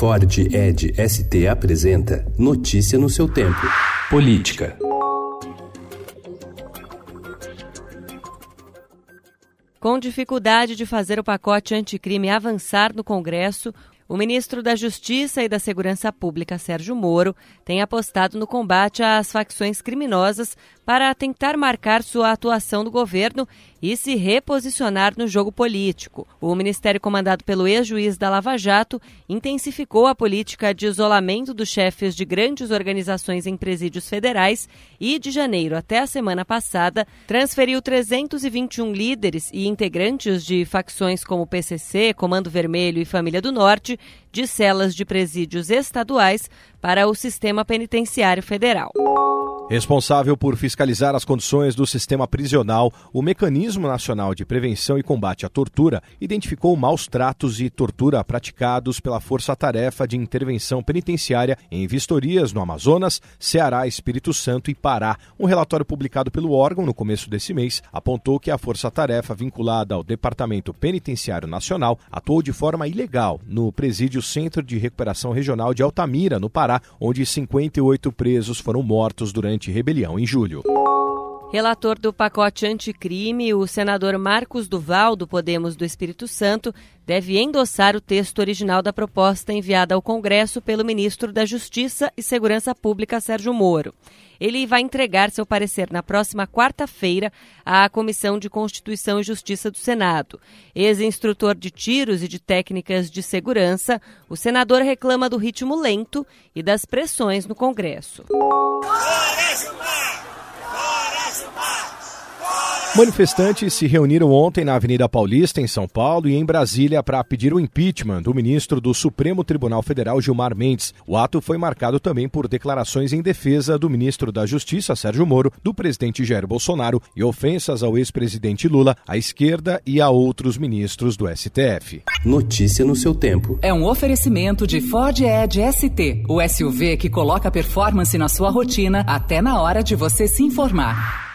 Ford Ed ST apresenta Notícia no seu tempo. Política. Com dificuldade de fazer o pacote anticrime avançar no Congresso, o ministro da Justiça e da Segurança Pública, Sérgio Moro, tem apostado no combate às facções criminosas para tentar marcar sua atuação no governo e se reposicionar no jogo político. O ministério comandado pelo ex-juiz da Lava Jato intensificou a política de isolamento dos chefes de grandes organizações em presídios federais e, de janeiro até a semana passada, transferiu 321 líderes e integrantes de facções como PCC, Comando Vermelho e Família do Norte de celas de presídios estaduais para o sistema penitenciário federal. Responsável por fiscalizar as condições do sistema prisional, o Mecanismo Nacional de Prevenção e Combate à Tortura identificou maus tratos e tortura praticados pela Força Tarefa de Intervenção Penitenciária em vistorias no Amazonas, Ceará, Espírito Santo e Pará. Um relatório publicado pelo órgão no começo desse mês apontou que a Força Tarefa vinculada ao Departamento Penitenciário Nacional atuou de forma ilegal no presídio Centro de Recuperação Regional de Altamira, no Pará, onde 58 presos foram mortos durante rebelião em julho. Relator do pacote anticrime, o senador Marcos Duval, do Podemos do Espírito Santo, deve endossar o texto original da proposta enviada ao Congresso pelo ministro da Justiça e Segurança Pública, Sérgio Moro. Ele vai entregar seu parecer na próxima quarta-feira à Comissão de Constituição e Justiça do Senado. Ex-instrutor de tiros e de técnicas de segurança, o senador reclama do ritmo lento e das pressões no Congresso. Manifestantes se reuniram ontem na Avenida Paulista, em São Paulo, e em Brasília para pedir o impeachment do ministro do Supremo Tribunal Federal, Gilmar Mendes. O ato foi marcado também por declarações em defesa do ministro da Justiça, Sérgio Moro, do presidente Jair Bolsonaro e ofensas ao ex-presidente Lula, à esquerda e a outros ministros do STF. Notícia no seu tempo. É um oferecimento de Ford Edge ST, o SUV que coloca performance na sua rotina até na hora de você se informar.